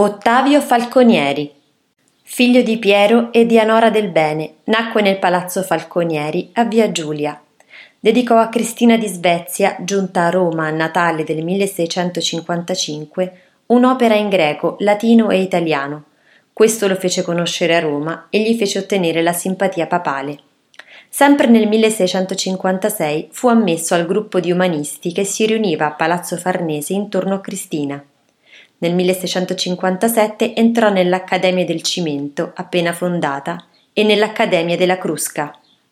Ottavio Falconieri Figlio di Piero e di Anora del Bene, nacque nel palazzo Falconieri a Via Giulia. Dedicò a Cristina di Svezia, giunta a Roma a Natale del 1655, un'opera in greco, latino e italiano. Questo lo fece conoscere a Roma e gli fece ottenere la simpatia papale. Sempre nel 1656 fu ammesso al gruppo di umanisti che si riuniva a Palazzo Farnese intorno a Cristina. Nel 1657 entrò nell'Accademia del Cimento, appena fondata, e nell'Accademia della Crusca.